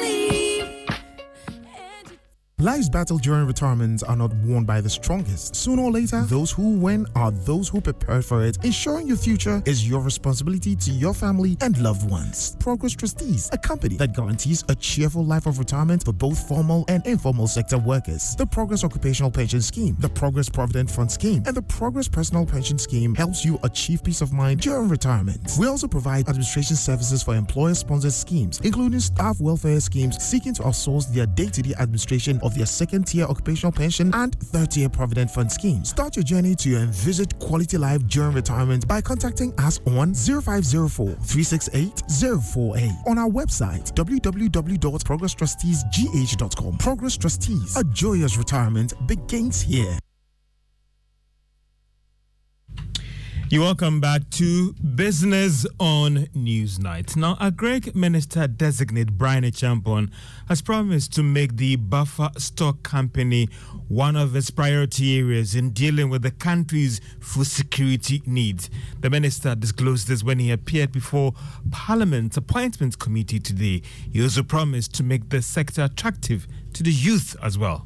[SPEAKER 19] Life's battle during retirement are not won by the strongest. Sooner or later, those who win are those who prepare for it. Ensuring your future is your responsibility to your family and loved ones. Progress Trustees, a company that guarantees a cheerful life of retirement for both formal and informal sector workers. The Progress Occupational Pension Scheme, the Progress Provident Fund Scheme, and the Progress Personal Pension Scheme helps you achieve peace of mind during retirement. We also provide administration services for employer-sponsored schemes, including staff welfare schemes seeking to outsource their day-to-day administration of their second tier occupational pension and third tier provident fund scheme. Start your journey to envisage quality life during retirement by contacting us on 0504 368 048 on our website www.progresstrusteesgh.com. Progress Trustees, a joyous retirement begins here.
[SPEAKER 16] You welcome back to Business on Newsnight. Now, Agric Minister designate Bryan Acheampong has promised to make the buffer stock company one of its priority areas in dealing with the country's food security needs. The minister disclosed this when he appeared before Parliament's Appointments Committee today. He also promised to make the sector attractive to the youth as well.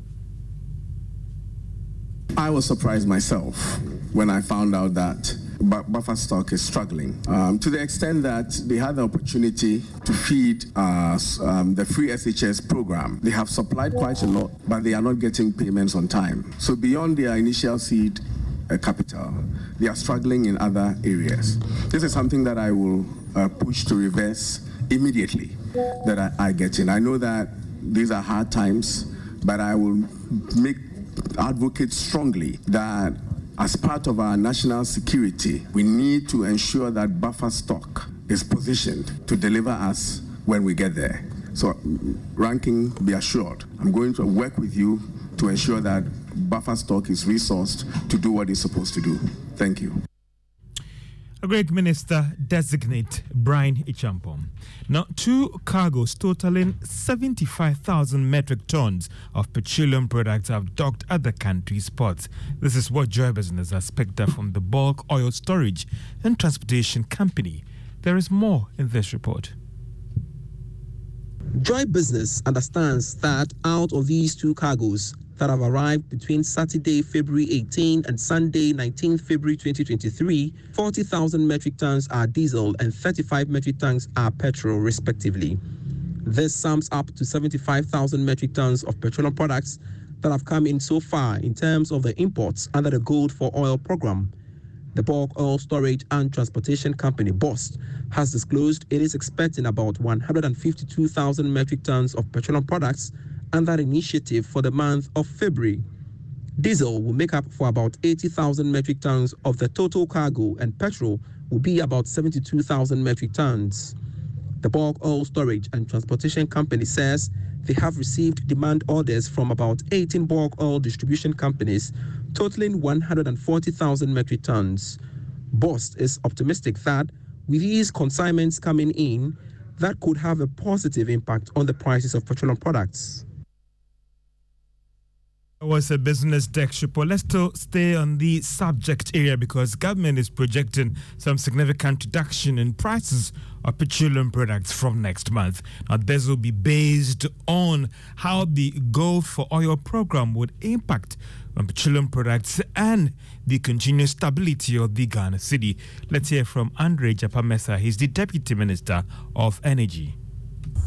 [SPEAKER 20] I was surprised myself when I found out that buffer stock is struggling um, to the extent that they had the opportunity to feed uh, um, the free SHS program. They have supplied quite a lot, but they are not getting payments on time. So beyond their initial seed uh, capital, they are struggling in other areas. This is something that I will uh, push to reverse immediately that I, I get in. I know that these are hard times, but I will make advocate strongly that as part of our national security, we need to ensure that buffer stock is positioned to deliver us when we get there. So, ranking, be assured, I'm going to work with you to ensure that buffer stock is resourced to do what it's supposed to do. Thank you.
[SPEAKER 16] Agric Minister designate Bryan Acheampong. Now, two cargoes totaling 75,000 metric tons of petroleum products have docked at the country's ports. This is what Joy Business has picked up from the bulk oil storage and transportation company. There is more in this report.
[SPEAKER 21] Joy Business understands that out of these two cargoes, that have arrived between Saturday, February 18 and Sunday, 19 February 2023, 40,000 metric tons are diesel and 35 metric tons are petrol, respectively. This sums up to 75,000 metric tons of petroleum products that have come in so far in terms of the imports under the Gold for Oil program. The bulk oil storage and transportation company BOST has disclosed it is expecting about 152,000 metric tons of petroleum products under initiative for the month of February. Diesel will make up for about 80,000 metric tons of the total cargo, and petrol will be about 72,000 metric tons. The bulk oil storage and transportation company says they have received demand orders from about 18 bulk oil distribution companies, totaling 140,000 metric tons. BOST is optimistic that with these consignments coming in, that could have a positive impact on the prices of petroleum products.
[SPEAKER 16] Was a business desk report. Let's stay on the subject area because government is projecting some significant reduction in prices of petroleum products from next month. Now, this will be based on how the Gold for Oil program would impact on petroleum products and the continued stability of the Ghana cedi. Let's hear from Andrew Egyapa Mercer. He's the Deputy Minister of Energy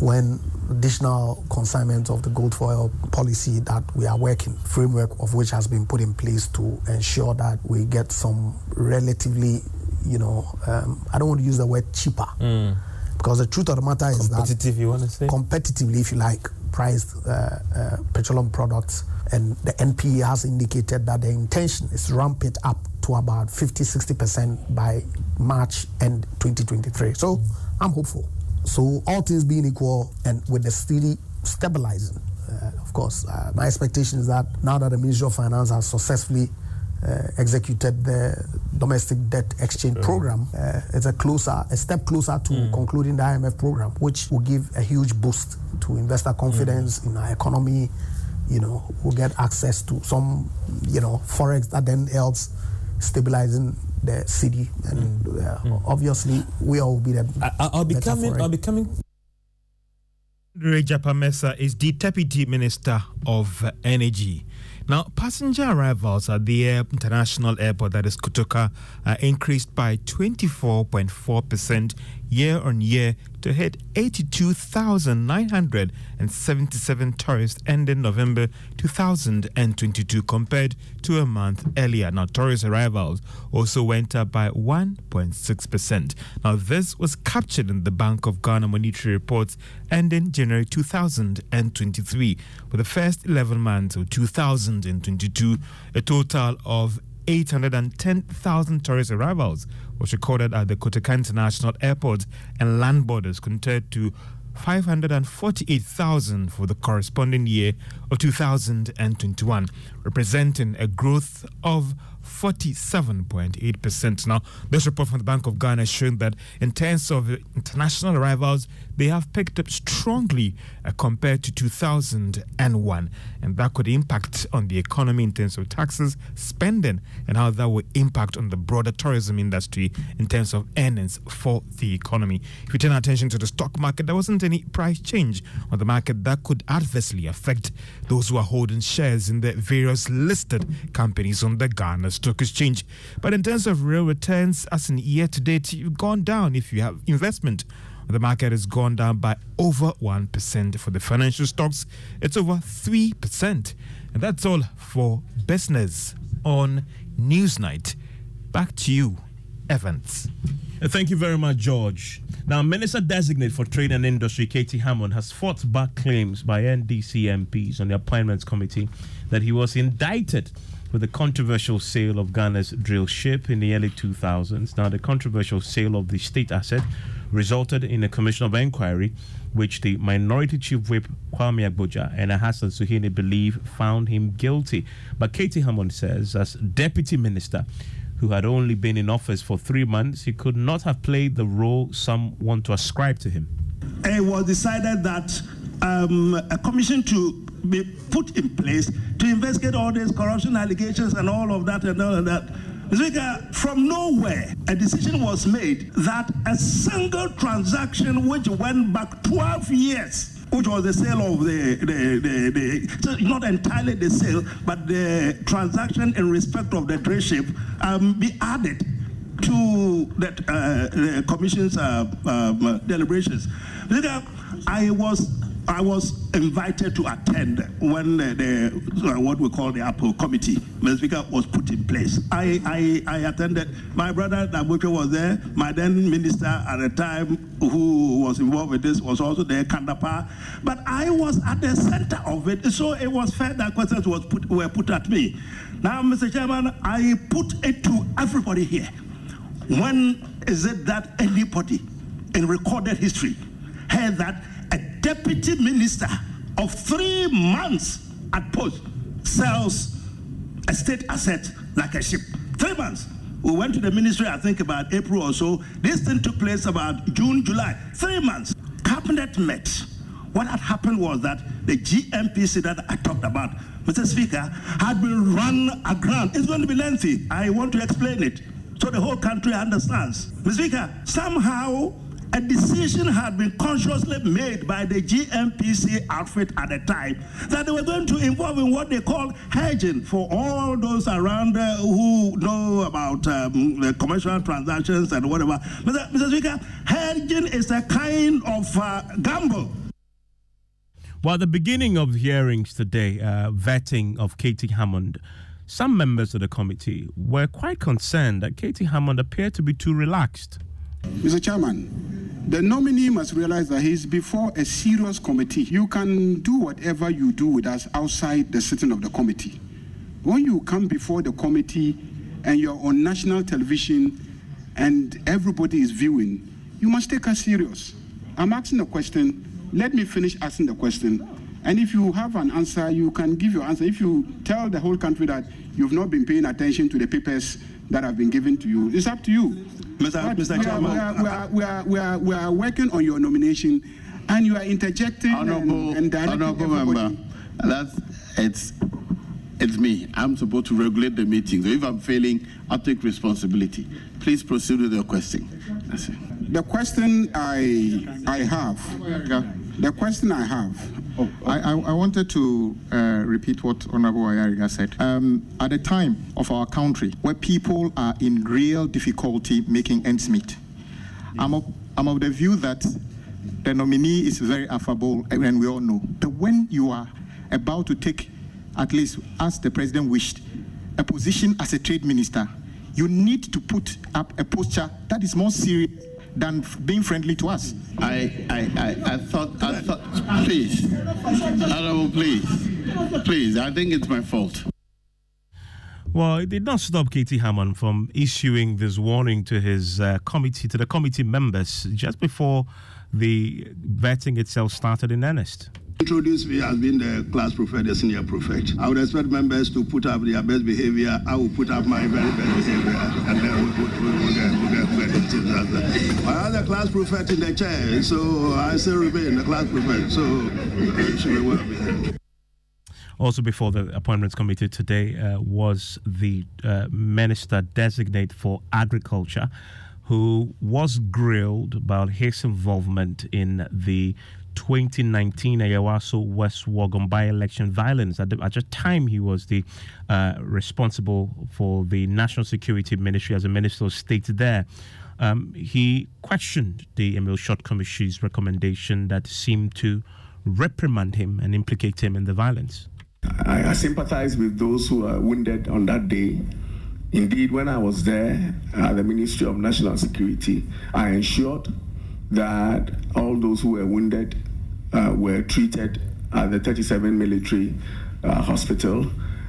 [SPEAKER 22] when additional consignment of the gold foil policy that we are working, framework of which has been put in place to ensure that we get some relatively, you know, um, I don't want to use the word cheaper. Mm. Because the truth of the matter is
[SPEAKER 16] that competitive, you want to say
[SPEAKER 22] competitively, if you like, priced uh, uh, petroleum products, and the NPA has indicated that the intention is to ramp it up to about 50, 60 percent by March end 2023. So I'm hopeful. So all things being equal, and with the cedi stabilizing, uh, of course, uh, my expectation is that now that the Ministry of Finance has successfully uh, executed the domestic debt exchange mm. program, uh, it's a closer, a step closer to mm. concluding the IMF program, which will give a huge boost to investor confidence mm. in our economy. You know, we'll get access to some, you know, forex that then helps stabilizing the cedi, and mm. Uh, mm. obviously we all will be the.
[SPEAKER 16] I, will be coming. I'll be coming. Egyapa Mercer is the Deputy Minister of Energy. Now, passenger arrivals at the international airport, that is Kotoka, uh, increased by 24.4% year on year to hit 82,977 tourists ending November 2022 compared to a month earlier. Now, tourist arrivals also went up by 1.6%. Now, this was captured in the Bank of Ghana monetary reports ending January 2023. For the first 11 months of 2022, a total of 810,000 tourist arrivals was recorded at the Kotoka International Airport and land borders compared to 548,000 for the corresponding year of 2021, representing a growth of 47.8%. Now, this report from the Bank of Ghana is showing that in terms of international arrivals, they have picked up strongly uh, compared to 2001. And that could impact on the economy in terms of taxes, spending, and how that will impact on the broader tourism industry in terms of earnings for the economy. If we turn our attention to the stock market, there wasn't any price change on the market that could adversely affect those who are holding shares in the various listed companies on the Ghana Stock Exchange. But in terms of real returns, as in year to date, you've gone down if you have investment the market has gone down by over 1%. For the financial stocks, it's over 3%. And that's all for business on Newsnight. Back to you, Evans.
[SPEAKER 1] Thank you very much, George. Now, Minister Designate for Trade and Industry, K.T. Hammond, has fought back claims by NDC MPs on the Appointments Committee that he was indicted with the controversial sale of Ghana's drill ship in the early 2000s. Now, the controversial sale of the state asset resulted in a commission of inquiry, which the Minority Chief Whip Kwame Agbodza and Hassan Suhuyini believe found him guilty. But K.T. Hammond says, as Deputy Minister, who had only been in office for three months, he could not have played the role some want to ascribe to him.
[SPEAKER 23] It was decided that um, a commission to be put in place to investigate all these corruption allegations and all of that and all of that Speaker, from nowhere, a decision was made that a single transaction which went back 12 years which was the sale of the, the, the, the not entirely the sale, but the transaction in respect of the drill ship um, be added to that, uh, the commission's uh, um, deliberations. I was I was invited to attend when the, the uh, what we call the Apple Committee, Mr. Speaker, was put in place. I, I, I attended. My brother Dabuche was there. My then minister at the time, who was involved with this, was also there, Kandapa. But I was at the center of it, so it was fair that questions was put, were put at me. Now, Mr. Chairman, I put it to everybody here. When is it that anybody in recorded history heard that deputy minister of three months at post sells a state asset like a ship. Three months. We went to the ministry, I think about April or so. This thing took place about June, July. Three months. Cabinet met what had happened was that the GNPC that I talked about, Mr. Speaker, had been run aground. It's going to be lengthy. I want to explain it so the whole country understands. Mr. Speaker, somehow a decision had been consciously made by the GNPC outfit at the time that they were going to involve in what they call hedging for all those around uh, who know about um, the commercial transactions and whatever. Mr. Mr. Speaker, hedging is a kind of uh, gamble.
[SPEAKER 1] Well, at the beginning of hearings today, uh, vetting of K.T. Hammond, some members of the committee were quite concerned that K.T. Hammond appeared to be too relaxed.
[SPEAKER 24] Mr. Chairman, the nominee must realize that he's before a serious committee. You can do whatever you do with us outside the sitting of the committee. When you come before the committee and you're on national television and everybody is viewing, you must take us serious. I'm asking a question. Let me finish asking the question. And if you have an answer, you can give your answer. If you tell the whole country that you've not been paying attention to the papers that have been given to you, it's up to you.
[SPEAKER 23] Mr. Mr.
[SPEAKER 24] We
[SPEAKER 23] Chairman.
[SPEAKER 24] are, we, are, we, are, we, are, we are working on your nomination, and you are interjecting
[SPEAKER 25] Honorable,
[SPEAKER 24] and, and
[SPEAKER 25] honorable member, that's it's it's me. I'm supposed to regulate the meeting. So if I'm failing, I'll take responsibility. Please proceed with your question.
[SPEAKER 24] The question I I have, the question I have,
[SPEAKER 26] Oh, I, I, I wanted to uh, repeat what Honorable Ayariga said. Um, at a time of our country where people are in real difficulty making ends meet, I'm of, I'm of the view that the nominee is very affable, and we all know. But when you are about to take, at least as the president wished, a position as a trade minister, you need to put up a posture that is more serious than being friendly to us.
[SPEAKER 25] I, I, I, I thought, I thought, please, honorable, please, please. I think it's my fault.
[SPEAKER 1] Well, it did not stop K.T. Hammond from issuing this warning to his uh, committee, to the committee members, just before the vetting itself started in earnest.
[SPEAKER 23] Introduce me as being the class prefect, the senior prefect. I would expect members to put up their best behavior. I will put up my very best behavior, and then we'll, we'll, we'll, we'll get, we'll get, we'll get it together. I have the class prefect in the chair, so I still remain the class prefect, so it should be well behaved.
[SPEAKER 1] Also, before the appointments committee today uh, was the uh, minister designate for agriculture, who was grilled about his involvement in the 2019 Ayawaso West Wuogon by-election violence. At the, at the time, he was the uh, responsible for the national security ministry as a minister of state there. Um, he questioned the Emil Short Commission's recommendation that seemed to reprimand him and implicate him in the violence.
[SPEAKER 20] I, I sympathize with those who are wounded on that day. Indeed, when I was there at the Ministry of National Security, I ensured that all those who were wounded uh, were treated at the 37 military uh, hospital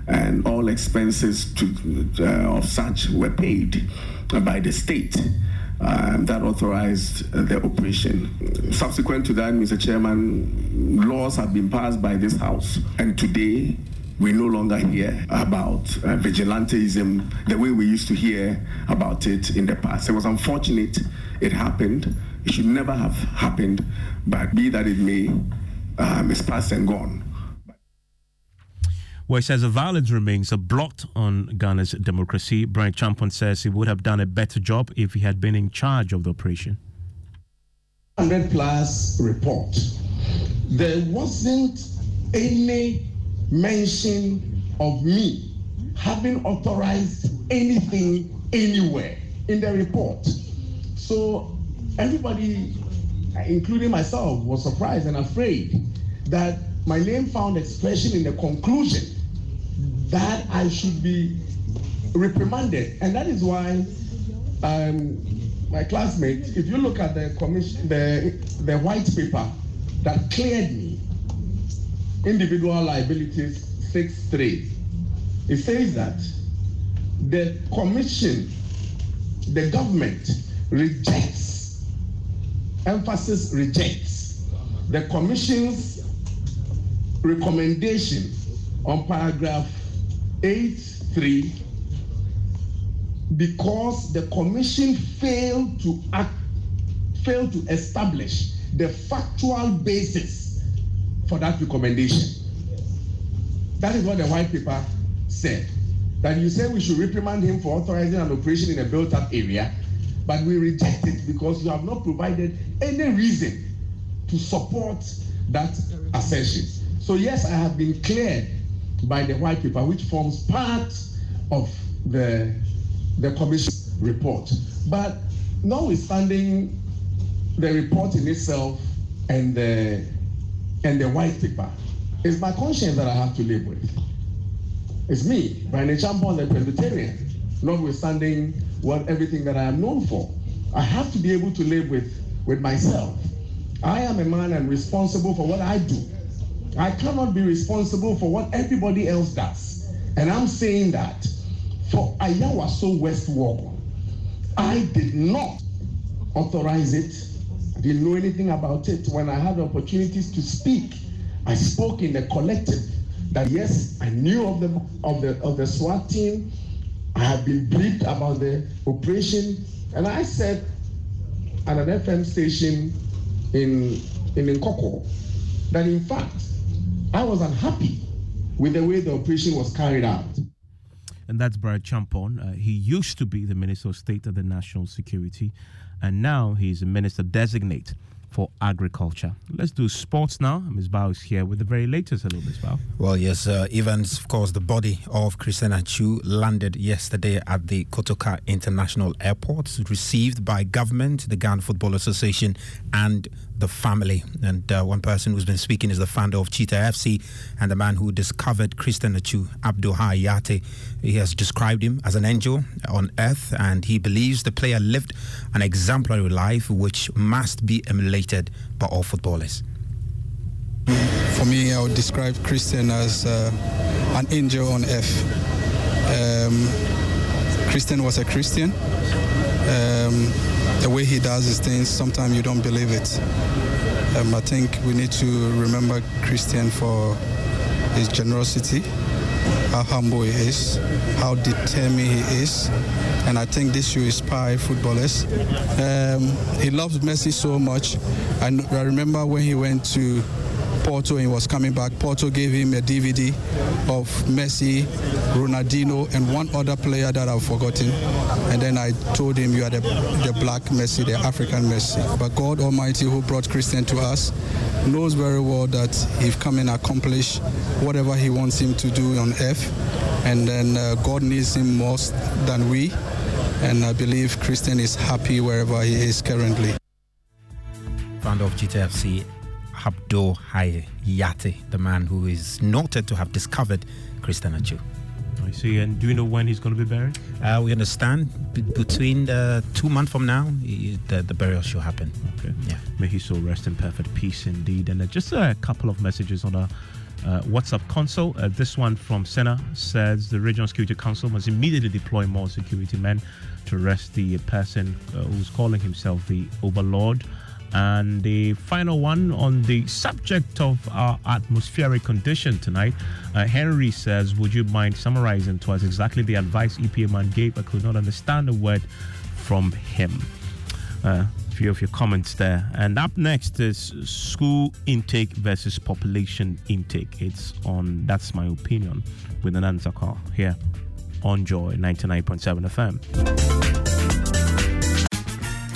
[SPEAKER 20] and all expenses to, uh, of such were paid by the state um, that authorized uh, the operation. Subsequent to that, Mr. Chairman, laws have been passed by this House, and today we no longer hear about uh, vigilantism the way we used to hear about it in the past. It was unfortunate it happened. It should never have happened, but be that it may, um, it's past and gone.
[SPEAKER 1] Where he says the violence remains a blot on Ghana's democracy. Bryan Acheampong says he would have done a better job if he had been in charge of the operation.
[SPEAKER 27] 100 plus report, there wasn't any mention of me having authorized anything anywhere in the report. So everybody, including myself, was surprised and afraid that my name found expression in the conclusion that I should be reprimanded. And that is why um, my classmates, if you look at the commission, the, the white paper that cleared me, individual liabilities six 6.3, it says that the commission, the government rejects, emphasis rejects the commission's recommendation on paragraph 8.3 because the commission failed to act, failed to establish the factual basis for that recommendation. That is what the white paper said. That you say we should reprimand him for authorizing an operation in a built up area, but we reject it because you have not provided any reason to support that assertion. So, yes, I have been cleared by the white paper, which forms part of the, the commission report. But notwithstanding the report in itself and the, and the white paper, it's my conscience that I have to live with. It's me, Bryan Acheampong, the Presbyterian, notwithstanding what everything that I am known for. I have to be able to live with, with myself. I am a man and responsible for what I do. I cannot be responsible for what everybody else does. And I'm saying that for Ayawaso West Wall, I did not authorize it. I didn't know anything about it. When I had opportunities to speak, I spoke in the collective that yes, I knew of the of the of the SWAT team. I had been briefed about the operation, and I said at an FM station in in Nkoko that in fact I was unhappy with the way the operation was carried out.
[SPEAKER 1] And that's Bryan Acheampong. Uh, he used to be the Minister of State of the National Security, and now he's a Minister designate for agriculture. Let's do sports now. Ms. Bao is here with the very latest. Hello, Ms. Bao.
[SPEAKER 28] Well, yes, uh, Evans, of course, the body of Christian Atsu landed yesterday at the Kotoka International Airport, received by government, the Ghana Football Association, and the family. And uh, one person who's been speaking is the founder of Cheetah FC and the man who discovered Christian Atsu, Abdul Hayate. He has described him as an angel on earth, and he believes the player lived an exemplary life which must be emulated by all footballers.
[SPEAKER 29] For me, I would describe Christian as uh, an angel on earth. Um, Christian was a Christian. Um, the way he does his things, sometimes you don't believe it. Um, I think we need to remember Christian for his generosity, how humble he is, how determined he is, and I think this should inspire footballers. Um, he loves Messi so much. I, I remember when he went to Porto and he was coming back, Porto gave him a DVD of Messi, Ronaldinho, and one other player that I've forgotten. And then I told him, You are the, the black Messi, the African Messi. But God Almighty, who brought Christian to us, knows very well that he come and accomplish whatever he wants him to do on earth. And then uh, God needs him most than we. And I believe Christian is happy wherever he is currently.
[SPEAKER 28] Founder of GTFC, Abdul Hayate, the man who is noted to have discovered Christian Atsu.
[SPEAKER 1] I see. And do you know when he's going to be buried?
[SPEAKER 28] Uh, we understand b- between uh, two months from now, he, the, the burial should happen.
[SPEAKER 1] Okay.
[SPEAKER 28] Yeah.
[SPEAKER 1] May he so rest in perfect peace indeed. And uh, just a couple of messages on our uh, WhatsApp console. Uh, this one from Senna says the Regional Security Council must immediately deploy more security men to arrest the person uh, who's calling himself the Overlord. And the final one on the subject of our atmospheric condition tonight, uh, Henry says, Would you mind summarizing to us exactly the advice EPA man gave? I could not understand a word from him. Uh, a few of your comments there. And up next is school intake versus population intake. It's on That's My Opinion with an answer call here on Joy 99.7 FM.